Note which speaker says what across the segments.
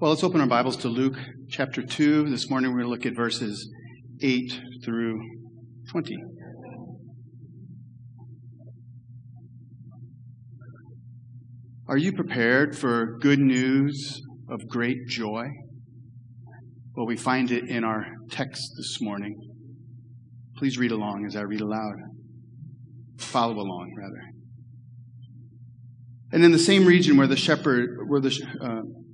Speaker 1: Well, let's open our Bibles to Luke chapter 2. This morning we're going to look at verses 8 through 20. Are you prepared for good news of great joy? Well, we find it in our text this morning. Please read along as I read aloud. Follow along, rather. And in the same region where the shepherd, where the, uh,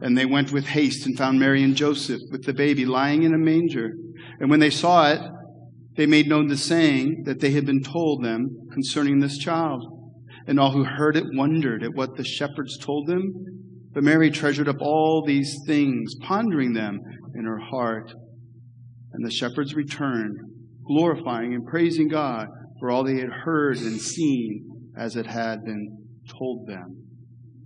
Speaker 1: And they went with haste and found Mary and Joseph with the baby lying in a manger. And when they saw it, they made known the saying that they had been told them concerning this child. And all who heard it wondered at what the shepherds told them. But Mary treasured up all these things, pondering them in her heart. And the shepherds returned, glorifying and praising God for all they had heard and seen as it had been told them.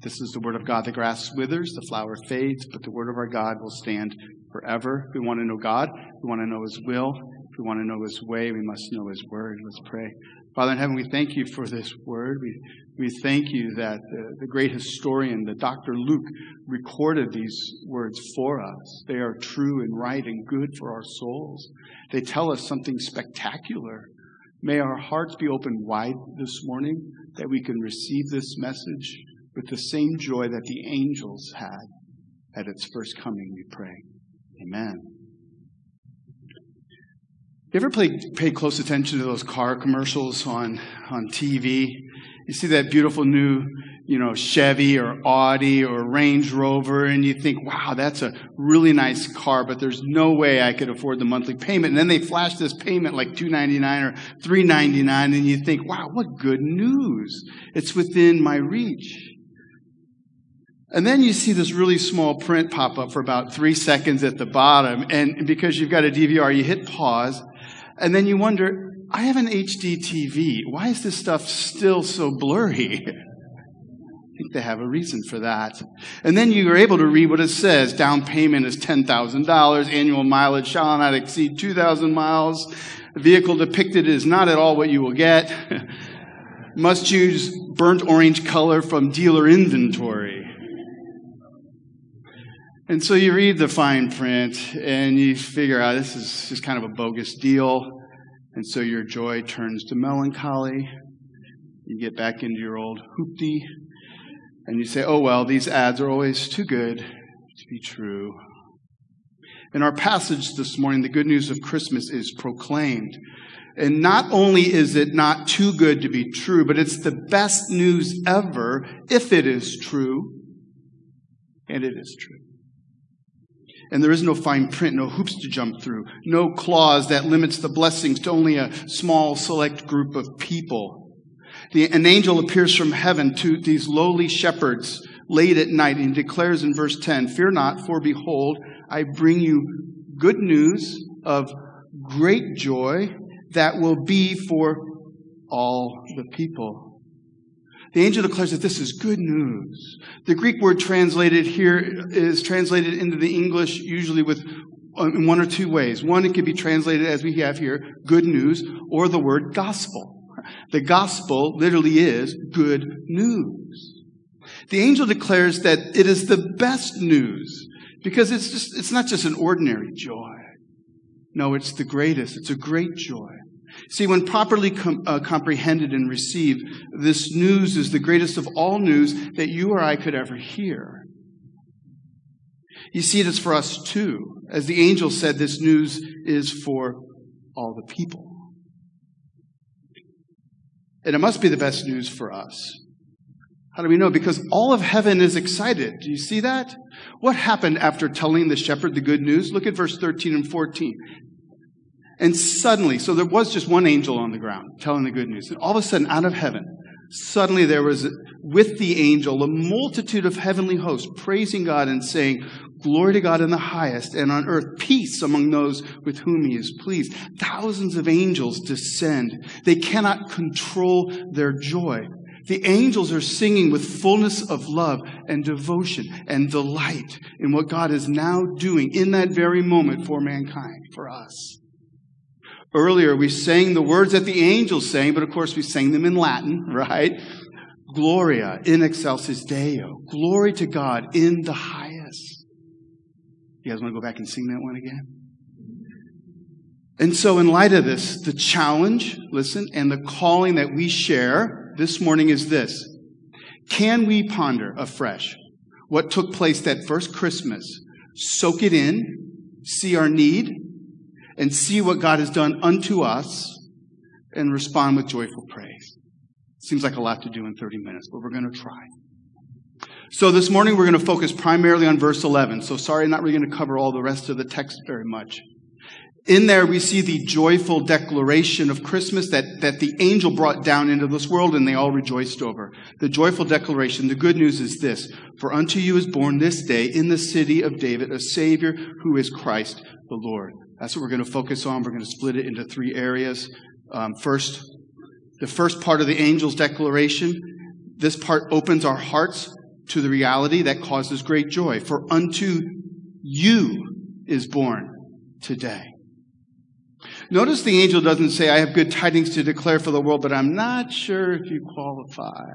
Speaker 1: This is the word of God. The grass withers, the flower fades, but the word of our God will stand forever. If we want to know God, we want to know His will. If we want to know His way, we must know His word. Let's pray. Father in heaven, we thank you for this word. We, we thank you that the, the great historian, the Dr. Luke, recorded these words for us. They are true and right and good for our souls. They tell us something spectacular. May our hearts be opened wide this morning that we can receive this message with the same joy that the angels had at its first coming, we pray. Amen. You ever play, pay close attention to those car commercials on, on TV? You see that beautiful new, you know, Chevy or Audi or Range Rover, and you think, wow, that's a really nice car, but there's no way I could afford the monthly payment. And then they flash this payment like two ninety nine or three ninety nine, and you think, wow, what good news! It's within my reach. And then you see this really small print pop up for about three seconds at the bottom. And because you've got a DVR, you hit pause. And then you wonder, I have an HD TV. Why is this stuff still so blurry? I think they have a reason for that. And then you are able to read what it says. Down payment is $10,000. Annual mileage shall not exceed 2,000 miles. The vehicle depicted is not at all what you will get. Must choose burnt orange color from dealer inventory. And so you read the fine print and you figure out this is just kind of a bogus deal. And so your joy turns to melancholy. You get back into your old hoopty and you say, oh, well, these ads are always too good to be true. In our passage this morning, the good news of Christmas is proclaimed. And not only is it not too good to be true, but it's the best news ever if it is true. And it is true. And there is no fine print, no hoops to jump through, no clause that limits the blessings to only a small select group of people. The, an angel appears from heaven to these lowly shepherds late at night and declares in verse 10, Fear not, for behold, I bring you good news of great joy that will be for all the people. The angel declares that this is good news. The Greek word translated here is translated into the English usually with um, in one or two ways. One, it could be translated as we have here, good news, or the word gospel. The gospel literally is good news. The angel declares that it is the best news because it's just, it's not just an ordinary joy. No, it's the greatest. It's a great joy. See, when properly com- uh, comprehended and received, this news is the greatest of all news that you or I could ever hear. You see, it is for us too. As the angel said, this news is for all the people. And it must be the best news for us. How do we know? Because all of heaven is excited. Do you see that? What happened after telling the shepherd the good news? Look at verse 13 and 14. And suddenly, so there was just one angel on the ground telling the good news. And all of a sudden, out of heaven, suddenly there was with the angel a multitude of heavenly hosts praising God and saying, Glory to God in the highest, and on earth peace among those with whom he is pleased. Thousands of angels descend. They cannot control their joy. The angels are singing with fullness of love and devotion and delight in what God is now doing in that very moment for mankind, for us. Earlier, we sang the words that the angels sang, but of course, we sang them in Latin, right? Gloria in excelsis Deo. Glory to God in the highest. You guys want to go back and sing that one again? And so, in light of this, the challenge, listen, and the calling that we share this morning is this Can we ponder afresh what took place that first Christmas, soak it in, see our need, and see what God has done unto us, and respond with joyful praise? Seems like a lot to do in 30 minutes, but we're going to try. So this morning we're going to focus primarily on verse 11. So sorry, I'm not really going to cover all the rest of the text very much. In there, we see the joyful declaration of Christmas that, that the angel brought down into this world and they all rejoiced over. The joyful declaration, the good news is this For unto you is born this day in the city of David a Savior who is Christ the Lord. That's what we're going to focus on. We're going to split it into three areas. Um, first, the first part of the angel's declaration. This part opens our hearts to the reality that causes great joy. For unto you is born today. Notice the angel doesn't say, I have good tidings to declare for the world, but I'm not sure if you qualify.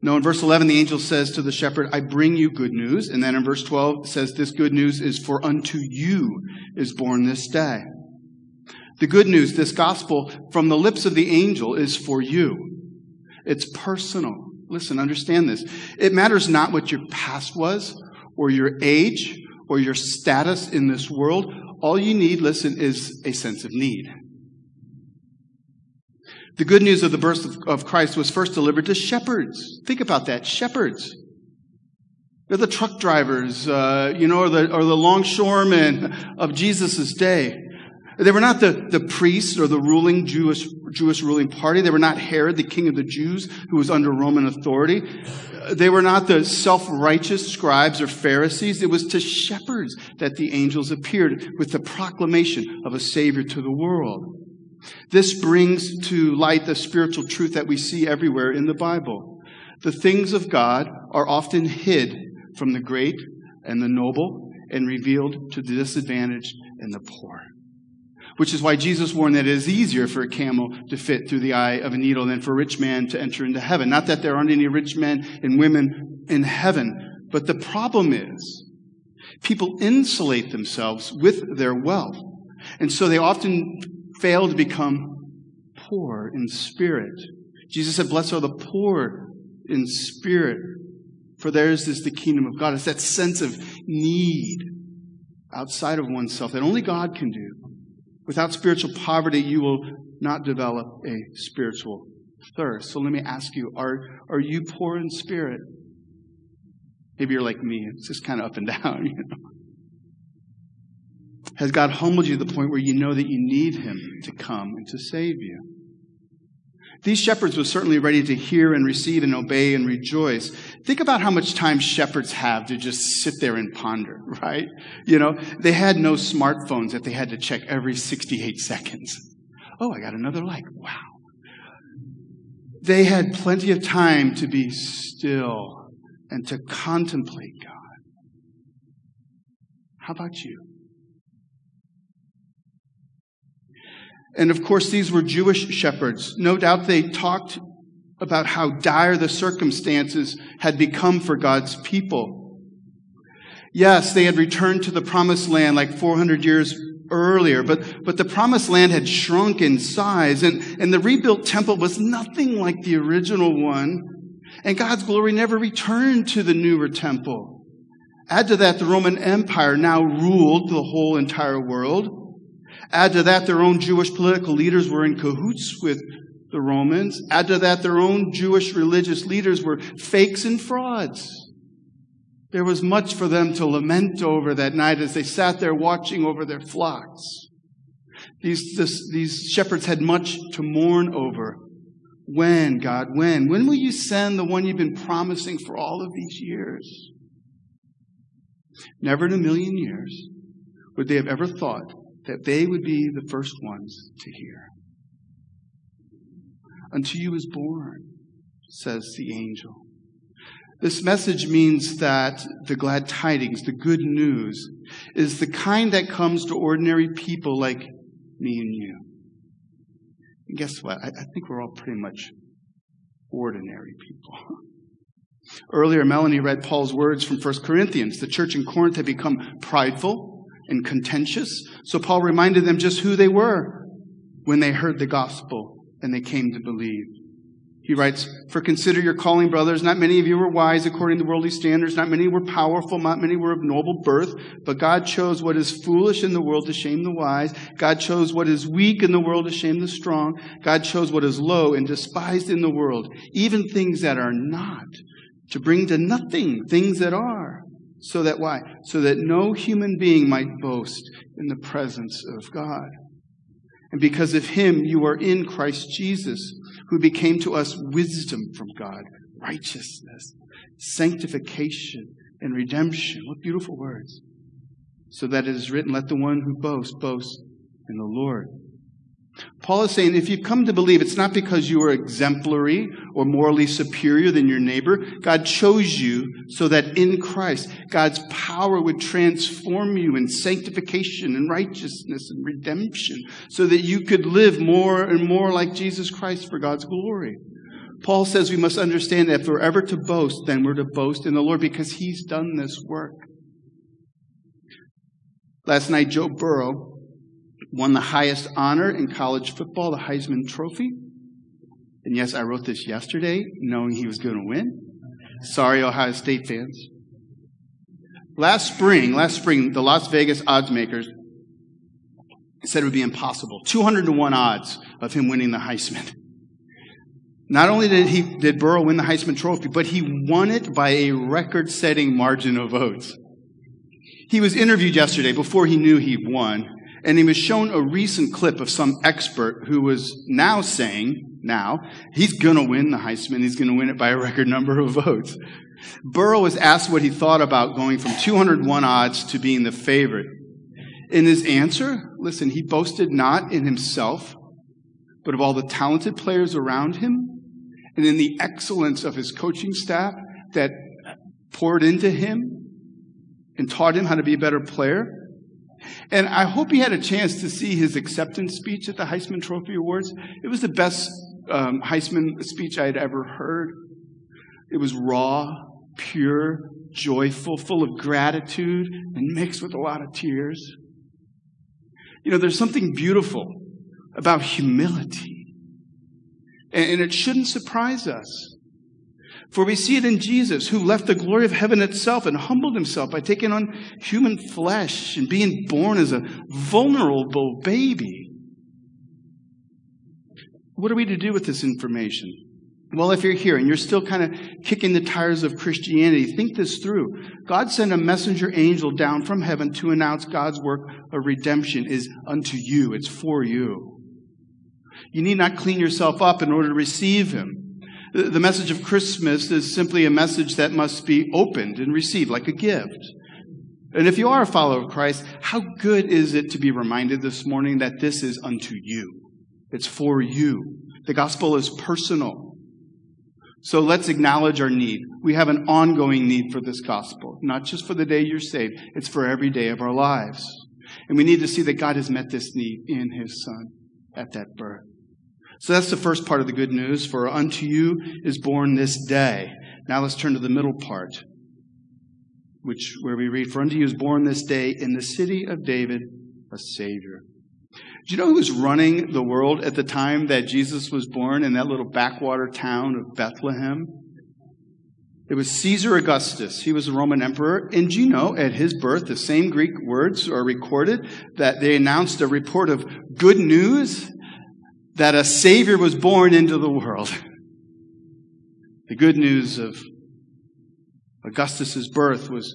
Speaker 1: No, in verse 11, the angel says to the shepherd, I bring you good news. And then in verse 12, it says, This good news is for unto you is born this day. The good news, this gospel from the lips of the angel is for you. It's personal. Listen, understand this. It matters not what your past was, or your age, or your status in this world. All you need, listen, is a sense of need. The good news of the birth of Christ was first delivered to shepherds. Think about that shepherds. They're the truck drivers, uh, you know, or the, or the longshoremen of Jesus' day. They were not the, the priests or the ruling Jewish, Jewish ruling party. They were not Herod, the king of the Jews, who was under Roman authority. They were not the self-righteous scribes or Pharisees. It was to shepherds that the angels appeared with the proclamation of a savior to the world. This brings to light the spiritual truth that we see everywhere in the Bible. The things of God are often hid from the great and the noble and revealed to the disadvantaged and the poor which is why Jesus warned that it is easier for a camel to fit through the eye of a needle than for a rich man to enter into heaven. Not that there aren't any rich men and women in heaven, but the problem is people insulate themselves with their wealth. And so they often fail to become poor in spirit. Jesus said, Blessed are the poor in spirit, for theirs is the kingdom of God. It's that sense of need outside of oneself that only God can do. Without spiritual poverty, you will not develop a spiritual thirst. So let me ask you, are, are you poor in spirit? Maybe you're like me. It's just kind of up and down, you know. Has God humbled you to the point where you know that you need Him to come and to save you? These shepherds were certainly ready to hear and receive and obey and rejoice. Think about how much time shepherds have to just sit there and ponder, right? You know, they had no smartphones that they had to check every 68 seconds. Oh, I got another like. Wow. They had plenty of time to be still and to contemplate God. How about you? And of course, these were Jewish shepherds. No doubt they talked about how dire the circumstances had become for God's people. Yes, they had returned to the promised land like 400 years earlier, but, but the promised land had shrunk in size and, and the rebuilt temple was nothing like the original one. And God's glory never returned to the newer temple. Add to that, the Roman Empire now ruled the whole entire world. Add to that, their own Jewish political leaders were in cahoots with the Romans. Add to that, their own Jewish religious leaders were fakes and frauds. There was much for them to lament over that night as they sat there watching over their flocks. These, this, these shepherds had much to mourn over. When, God, when? When will you send the one you've been promising for all of these years? Never in a million years would they have ever thought that they would be the first ones to hear. Unto you is born, says the angel. This message means that the glad tidings, the good news, is the kind that comes to ordinary people like me and you. And guess what? I, I think we're all pretty much ordinary people. Earlier, Melanie read Paul's words from 1 Corinthians. The church in Corinth had become prideful and contentious. So Paul reminded them just who they were when they heard the gospel and they came to believe. He writes, For consider your calling, brothers. Not many of you were wise according to worldly standards. Not many were powerful. Not many were of noble birth. But God chose what is foolish in the world to shame the wise. God chose what is weak in the world to shame the strong. God chose what is low and despised in the world, even things that are not, to bring to nothing things that are. So that why? So that no human being might boast in the presence of God. And because of him, you are in Christ Jesus, who became to us wisdom from God, righteousness, sanctification, and redemption. What beautiful words. So that it is written, let the one who boasts boast in the Lord. Paul is saying if you've come to believe, it's not because you are exemplary or morally superior than your neighbor. God chose you so that in Christ, God's power would transform you in sanctification and righteousness and redemption so that you could live more and more like Jesus Christ for God's glory. Paul says we must understand that if we're ever to boast, then we're to boast in the Lord because he's done this work. Last night, Joe Burrow won the highest honor in college football, the Heisman Trophy. And yes, I wrote this yesterday knowing he was going to win. Sorry, Ohio State fans. Last spring, last spring, the Las Vegas odds makers said it would be impossible. 200 to 1 odds of him winning the Heisman. Not only did he did Burrow win the Heisman Trophy, but he won it by a record-setting margin of votes. He was interviewed yesterday before he knew he'd won, and he was shown a recent clip of some expert who was now saying, now, he's going to win the Heisman. He's going to win it by a record number of votes. Burrow was asked what he thought about going from 201 odds to being the favorite. In his answer, listen, he boasted not in himself, but of all the talented players around him and in the excellence of his coaching staff that poured into him and taught him how to be a better player. And I hope he had a chance to see his acceptance speech at the Heisman Trophy Awards. It was the best um, Heisman speech I had ever heard. It was raw, pure, joyful, full of gratitude, and mixed with a lot of tears. You know, there's something beautiful about humility. And it shouldn't surprise us. For we see it in Jesus, who left the glory of heaven itself and humbled himself by taking on human flesh and being born as a vulnerable baby. What are we to do with this information? Well, if you're here and you're still kind of kicking the tires of Christianity, think this through. God sent a messenger angel down from heaven to announce God's work of redemption is unto you. It's for you. You need not clean yourself up in order to receive him. The message of Christmas is simply a message that must be opened and received like a gift. And if you are a follower of Christ, how good is it to be reminded this morning that this is unto you? It's for you. The gospel is personal. So let's acknowledge our need. We have an ongoing need for this gospel, not just for the day you're saved, it's for every day of our lives. And we need to see that God has met this need in his son at that birth. So that's the first part of the good news. For unto you is born this day. Now let's turn to the middle part, which where we read, For unto you is born this day in the city of David a Savior. Do you know who was running the world at the time that Jesus was born in that little backwater town of Bethlehem? It was Caesar Augustus. He was the Roman emperor. And you know, at his birth, the same Greek words are recorded that they announced a report of good news that a Savior was born into the world. The good news of Augustus's birth was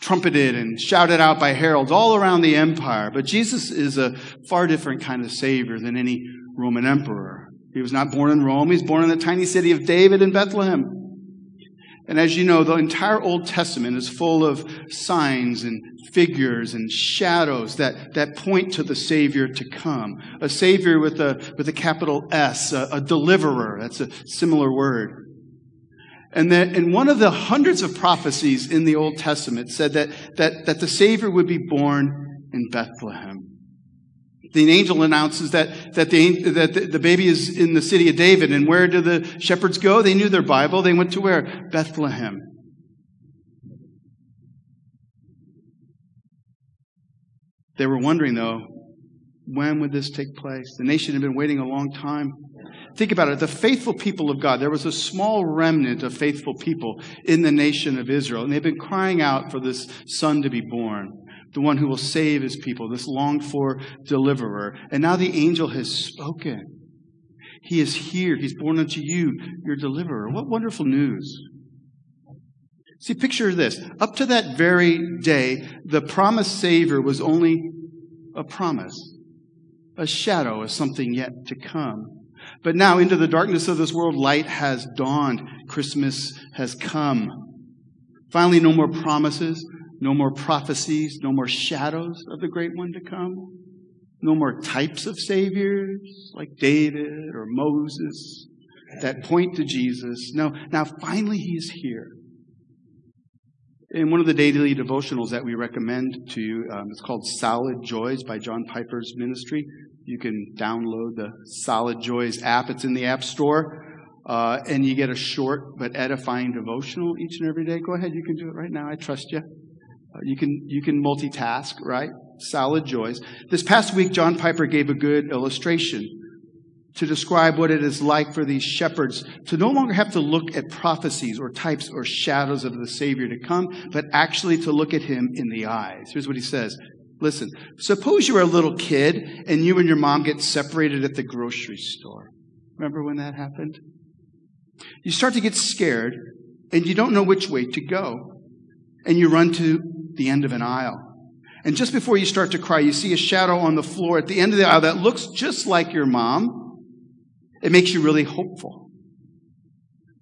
Speaker 1: trumpeted and shouted out by heralds all around the empire. But Jesus is a far different kind of Savior than any Roman emperor. He was not born in Rome. He was born in the tiny city of David in Bethlehem. And as you know, the entire Old Testament is full of signs and figures and shadows that, that point to the Savior to come. A Savior with a, with a capital S, a, a deliverer. That's a similar word. And that, and one of the hundreds of prophecies in the Old Testament said that, that, that the Savior would be born in Bethlehem. The angel announces that, that, the, that the, baby is in the city of David. And where do the shepherds go? They knew their Bible. They went to where? Bethlehem. They were wondering, though, when would this take place? The nation had been waiting a long time. Think about it. The faithful people of God, there was a small remnant of faithful people in the nation of Israel, and they've been crying out for this son to be born, the one who will save his people, this longed for deliverer. And now the angel has spoken. He is here. He's born unto you, your deliverer. What wonderful news. See, picture this. Up to that very day, the promised Savior was only a promise, a shadow of something yet to come. But now into the darkness of this world, light has dawned. Christmas has come. Finally, no more promises, no more prophecies, no more shadows of the great one to come. No more types of saviors like David or Moses that point to Jesus. No, now finally he is here. In one of the daily devotionals that we recommend to you, um, it's called Solid Joys by John Piper's ministry. You can download the Solid Joys app. It's in the App Store. Uh, and you get a short but edifying devotional each and every day. Go ahead, you can do it right now. I trust you. You can you can multitask, right? Solid joys. This past week, John Piper gave a good illustration to describe what it is like for these shepherds to no longer have to look at prophecies or types or shadows of the Savior to come, but actually to look at him in the eyes. Here's what he says Listen, suppose you were a little kid and you and your mom get separated at the grocery store. Remember when that happened? You start to get scared and you don't know which way to go. And you run to the end of an aisle. And just before you start to cry, you see a shadow on the floor at the end of the aisle that looks just like your mom. It makes you really hopeful.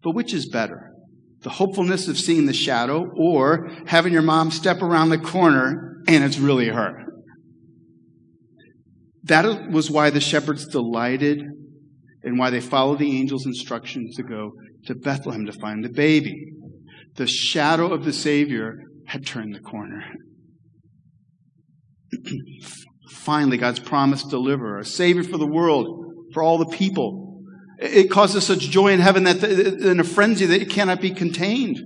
Speaker 1: But which is better? The hopefulness of seeing the shadow or having your mom step around the corner and it's really her. That was why the shepherds delighted and why they followed the angel's instructions to go to Bethlehem to find the baby. The shadow of the Savior had turned the corner. Finally, God's promised deliverer, a Savior for the world, for all the people. It causes such joy in heaven that in a frenzy that it cannot be contained.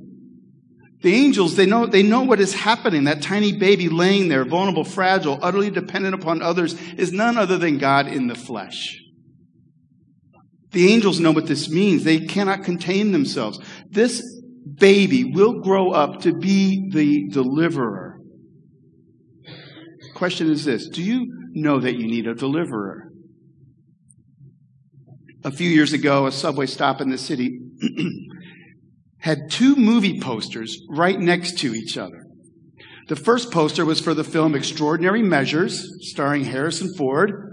Speaker 1: The angels, they know, they know what is happening. That tiny baby laying there, vulnerable, fragile, utterly dependent upon others, is none other than God in the flesh. The angels know what this means. They cannot contain themselves. This baby will grow up to be the deliverer. Question is this Do you know that you need a deliverer? A few years ago, a subway stop in the city had two movie posters right next to each other. The first poster was for the film Extraordinary Measures, starring Harrison Ford.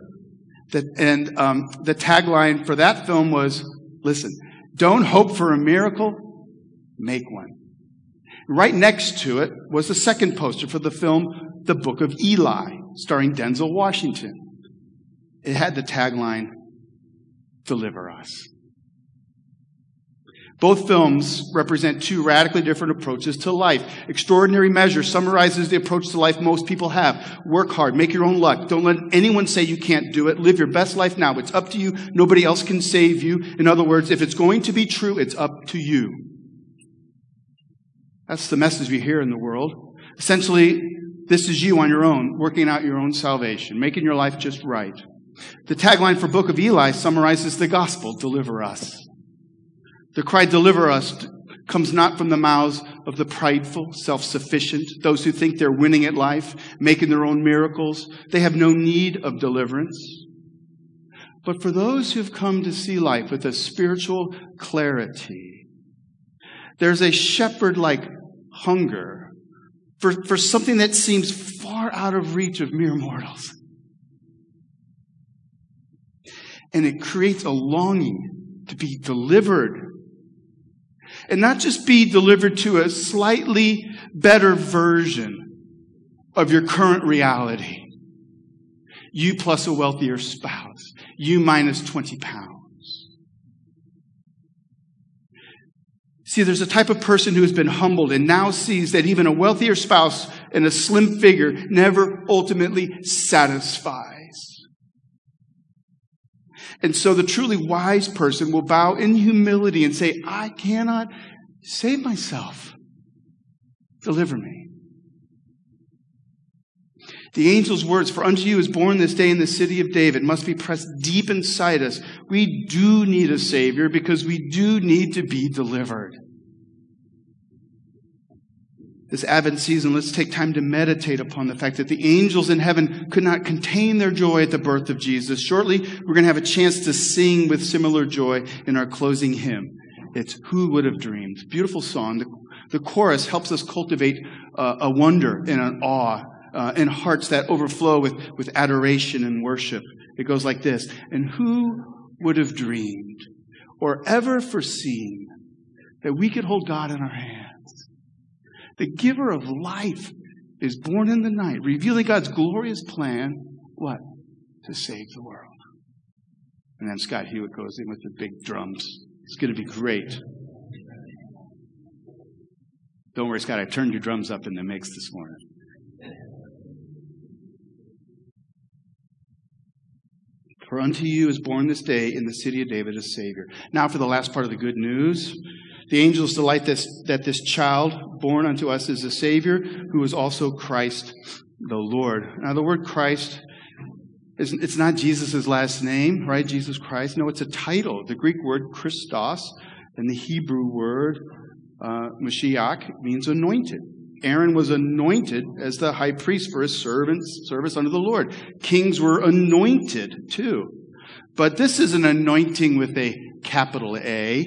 Speaker 1: And um, the tagline for that film was listen, don't hope for a miracle, make one. Right next to it was the second poster for the film The Book of Eli, starring Denzel Washington. It had the tagline, Deliver Us. Both films represent two radically different approaches to life. Extraordinary Measure summarizes the approach to life most people have. Work hard, make your own luck. Don't let anyone say you can't do it. Live your best life now. It's up to you. Nobody else can save you. In other words, if it's going to be true, it's up to you. That's the message we hear in the world. Essentially, this is you on your own, working out your own salvation, making your life just right. The tagline for Book of Eli summarizes the gospel, deliver us. The cry, deliver us, comes not from the mouths of the prideful, self-sufficient, those who think they're winning at life, making their own miracles. They have no need of deliverance. But for those who've come to see life with a spiritual clarity, there's a shepherd like hunger for, for something that seems far out of reach of mere mortals. And it creates a longing to be delivered. And not just be delivered to a slightly better version of your current reality. You plus a wealthier spouse. You minus 20 pounds. See, there's a type of person who has been humbled and now sees that even a wealthier spouse and a slim figure never ultimately satisfies. And so the truly wise person will bow in humility and say, I cannot save myself. Deliver me. The angel's words, for unto you is born this day in the city of David, must be pressed deep inside us. We do need a Savior because we do need to be delivered. This Advent season, let's take time to meditate upon the fact that the angels in heaven could not contain their joy at the birth of Jesus. Shortly, we're going to have a chance to sing with similar joy in our closing hymn. It's Who Would Have Dreamed? Beautiful song. The, the chorus helps us cultivate uh, a wonder and an awe uh, and hearts that overflow with, with adoration and worship. It goes like this And who would have dreamed or ever foreseen that we could hold God in our hands? The giver of life is born in the night, revealing God's glorious plan. What? To save the world. And then Scott Hewitt goes in with the big drums. It's going to be great. Don't worry, Scott. I turned your drums up in the mix this morning. For unto you is born this day in the city of David a Savior. Now, for the last part of the good news. The angels delight this, that this child born unto us is a Savior who is also Christ the Lord. Now, the word Christ is it's not Jesus' last name, right? Jesus Christ. No, it's a title. The Greek word Christos and the Hebrew word uh, Mashiach means anointed. Aaron was anointed as the high priest for his servants, service under the Lord. Kings were anointed too. But this is an anointing with a capital A,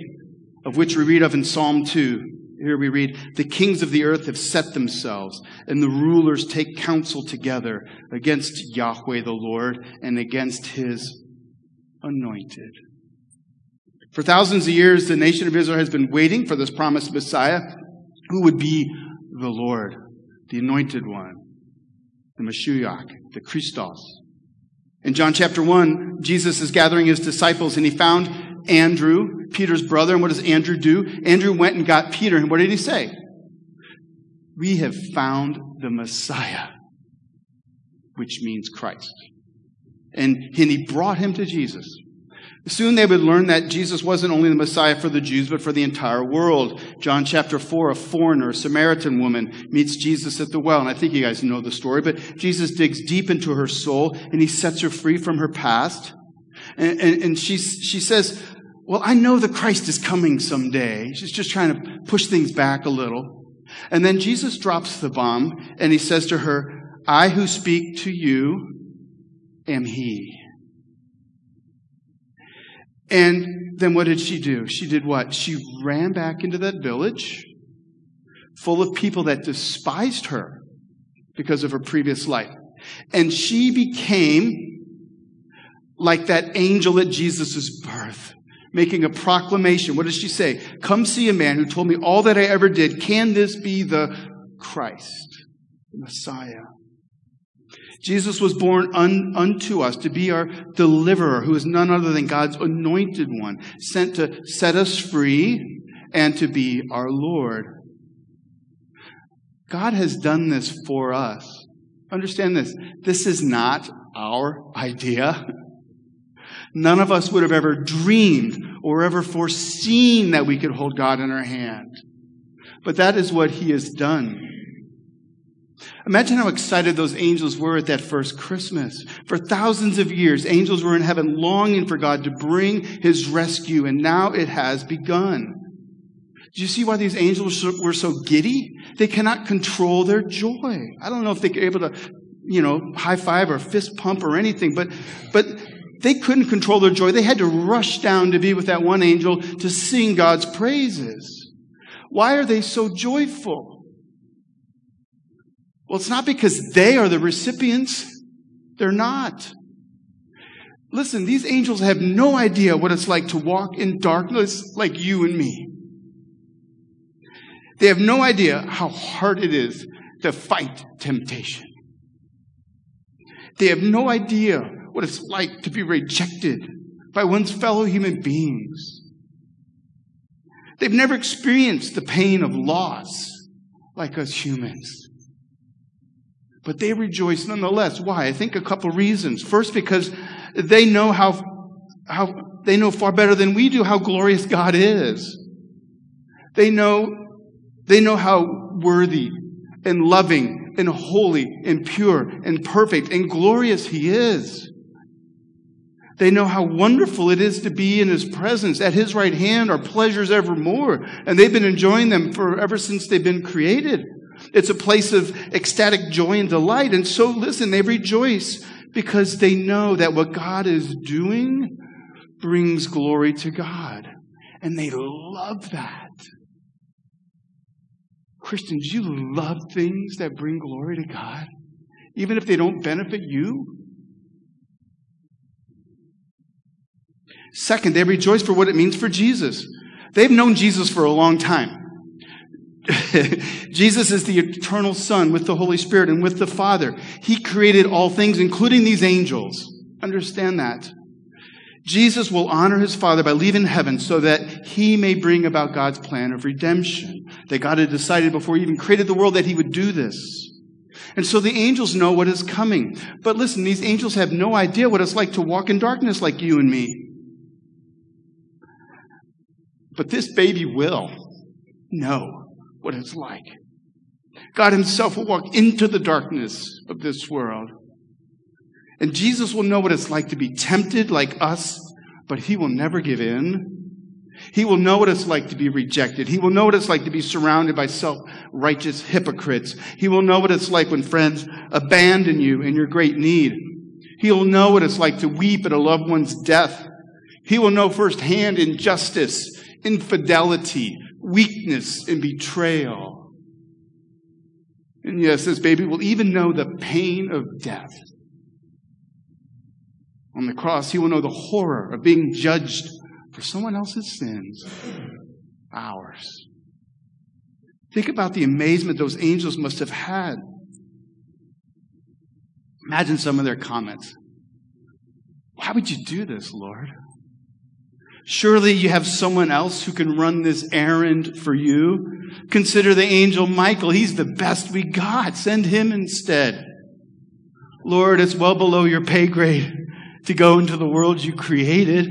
Speaker 1: of which we read of in Psalm 2. Here we read, The kings of the earth have set themselves, and the rulers take counsel together against Yahweh the Lord and against his anointed. For thousands of years, the nation of Israel has been waiting for this promised Messiah who would be the Lord, the anointed one, the Mashiach, the Christos. In John chapter 1, Jesus is gathering his disciples and he found Andrew, Peter's brother. And what does Andrew do? Andrew went and got Peter. And what did he say? We have found the Messiah, which means Christ. And, and he brought him to Jesus. Soon they would learn that Jesus wasn't only the Messiah for the Jews, but for the entire world. John chapter 4, a foreigner, a Samaritan woman, meets Jesus at the well. And I think you guys know the story, but Jesus digs deep into her soul and he sets her free from her past. And, and, and she, she says, Well, I know the Christ is coming someday. She's just trying to push things back a little. And then Jesus drops the bomb and he says to her, I who speak to you am he. And then what did she do? She did what? She ran back into that village full of people that despised her because of her previous life. And she became like that angel at Jesus' birth, making a proclamation. What does she say? Come see a man who told me all that I ever did. Can this be the Christ, the Messiah? Jesus was born un, unto us to be our deliverer, who is none other than God's anointed one, sent to set us free and to be our Lord. God has done this for us. Understand this. This is not our idea. None of us would have ever dreamed or ever foreseen that we could hold God in our hand. But that is what He has done. Imagine how excited those angels were at that first Christmas. For thousands of years, angels were in heaven longing for God to bring his rescue, and now it has begun. Do you see why these angels were so giddy? They cannot control their joy. I don't know if they're able to, you know, high five or fist pump or anything, but, but they couldn't control their joy. They had to rush down to be with that one angel to sing God's praises. Why are they so joyful? Well, it's not because they are the recipients. They're not. Listen, these angels have no idea what it's like to walk in darkness like you and me. They have no idea how hard it is to fight temptation. They have no idea what it's like to be rejected by one's fellow human beings. They've never experienced the pain of loss like us humans. But they rejoice nonetheless. Why? I think a couple reasons. First, because they know how, how, they know far better than we do how glorious God is. They know they know how worthy and loving and holy and pure and perfect and glorious He is. They know how wonderful it is to be in His presence. At His right hand are pleasures evermore. And they've been enjoying them for ever since they've been created. It's a place of ecstatic joy and delight. And so, listen, they rejoice because they know that what God is doing brings glory to God. And they love that. Christians, you love things that bring glory to God, even if they don't benefit you. Second, they rejoice for what it means for Jesus. They've known Jesus for a long time. Jesus is the eternal Son with the Holy Spirit and with the Father. He created all things, including these angels. Understand that. Jesus will honor his Father by leaving heaven so that he may bring about God's plan of redemption. That God had decided before he even created the world that he would do this. And so the angels know what is coming. But listen, these angels have no idea what it's like to walk in darkness like you and me. But this baby will know what it's like. God himself will walk into the darkness of this world and Jesus will know what it's like to be tempted like us, but he will never give in. He will know what it's like to be rejected. He will know what it's like to be surrounded by self-righteous hypocrites. He will know what it's like when friends abandon you in your great need. He will know what it's like to weep at a loved one's death. He will know firsthand injustice, infidelity, weakness, and betrayal. And yes, this baby will even know the pain of death on the cross, he will know the horror of being judged for someone else's sins, ours. Think about the amazement those angels must have had. Imagine some of their comments. Why would you do this, Lord? Surely you have someone else who can run this errand for you. Consider the angel Michael. He's the best we got. Send him instead. Lord, it's well below your pay grade to go into the world you created.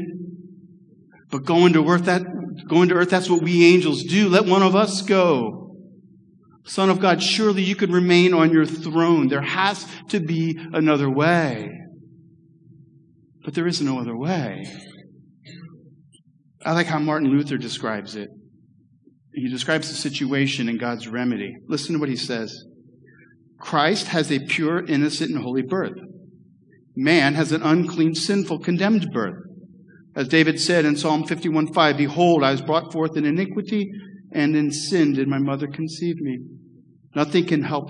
Speaker 1: But going to earth, that, going to earth, that's what we angels do. Let one of us go. Son of God, surely you could remain on your throne. There has to be another way. But there is no other way. I like how Martin Luther describes it. He describes the situation and God's remedy. Listen to what he says. Christ has a pure, innocent, and holy birth. Man has an unclean, sinful, condemned birth. As David said in Psalm 51 5, Behold, I was brought forth in iniquity, and in sin did my mother conceive me. Nothing can help,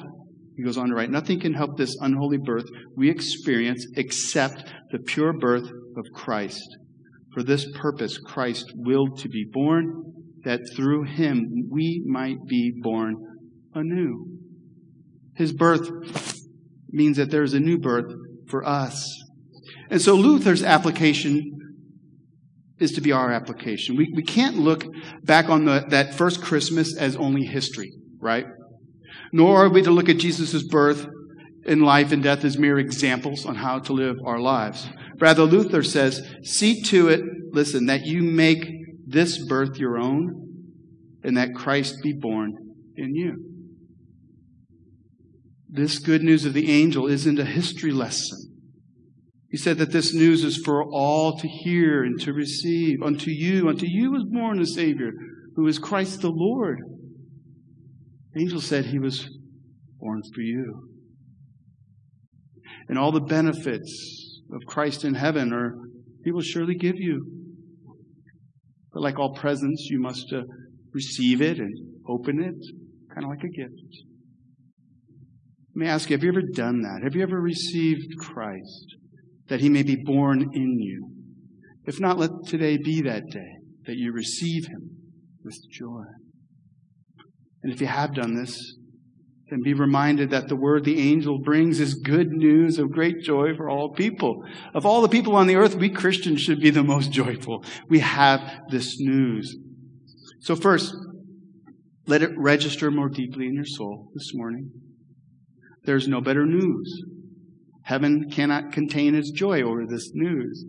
Speaker 1: he goes on to write, nothing can help this unholy birth we experience except the pure birth of Christ. For this purpose, Christ willed to be born, that through him we might be born anew. His birth means that there is a new birth for us. And so Luther's application is to be our application. We, we can't look back on the, that first Christmas as only history, right? Nor are we to look at Jesus' birth and life and death as mere examples on how to live our lives. Rather, Luther says, see to it, listen, that you make this birth your own and that Christ be born in you. This good news of the angel isn't a history lesson. He said that this news is for all to hear and to receive. Unto you, unto you was born a Savior, who is Christ the Lord. The angel said he was born for you. And all the benefits of Christ in heaven or he will surely give you. But like all presents, you must uh, receive it and open it, kind of like a gift. Let me ask you, have you ever done that? Have you ever received Christ that he may be born in you? If not, let today be that day that you receive him with joy. And if you have done this, then be reminded that the word the angel brings is good news of great joy for all people. Of all the people on the earth, we Christians should be the most joyful. We have this news. So first, let it register more deeply in your soul this morning. There's no better news. Heaven cannot contain its joy over this news.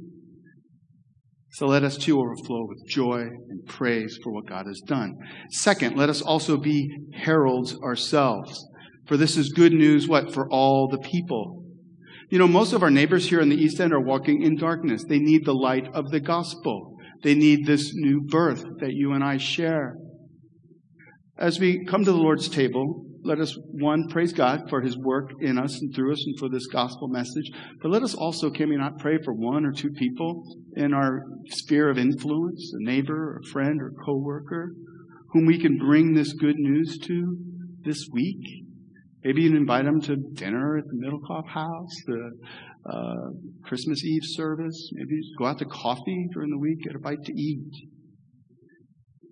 Speaker 1: So let us too overflow with joy and praise for what God has done. Second, let us also be heralds ourselves. For this is good news, what? For all the people. You know, most of our neighbors here in the East End are walking in darkness. They need the light of the gospel. They need this new birth that you and I share. As we come to the Lord's table, let us, one, praise God for his work in us and through us and for this gospel message. But let us also, can we not pray for one or two people in our sphere of influence, a neighbor, or a friend, or coworker, whom we can bring this good news to this week? Maybe you invite them to dinner at the Middlecoff House, the uh, Christmas Eve service. Maybe go out to coffee during the week, get a bite to eat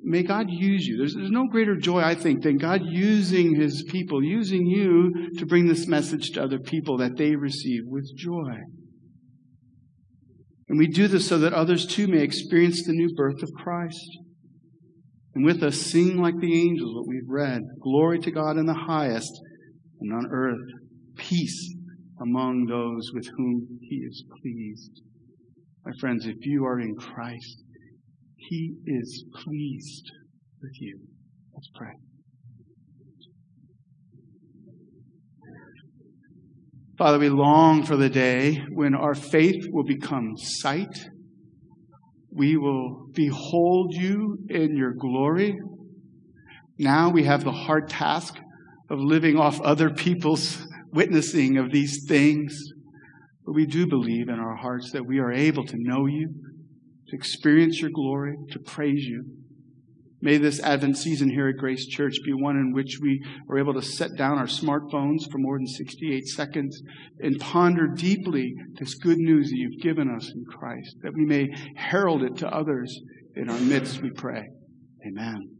Speaker 1: may God use you. There's, there's no greater joy, I think, than God using his people, using you to bring this message to other people that they receive with joy. And we do this so that others too may experience the new birth of Christ. And with us sing like the angels what we've read. Glory to God in the highest, and on earth peace among those with whom he is pleased. My friends, if you are in Christ, he is pleased with you. Let's pray. Father, we long for the day when our faith will become sight. We will behold you in your glory. Now we have the hard task of living off other people's witnessing of these things. But we do believe in our hearts that we are able to know you to experience your glory, to praise you. May this Advent season here at Grace Church be one in which we are able to set down our smartphones for more than 68 seconds and ponder deeply this good news that you've given us in Christ, that we may herald it to others in our midst, we pray. Amen.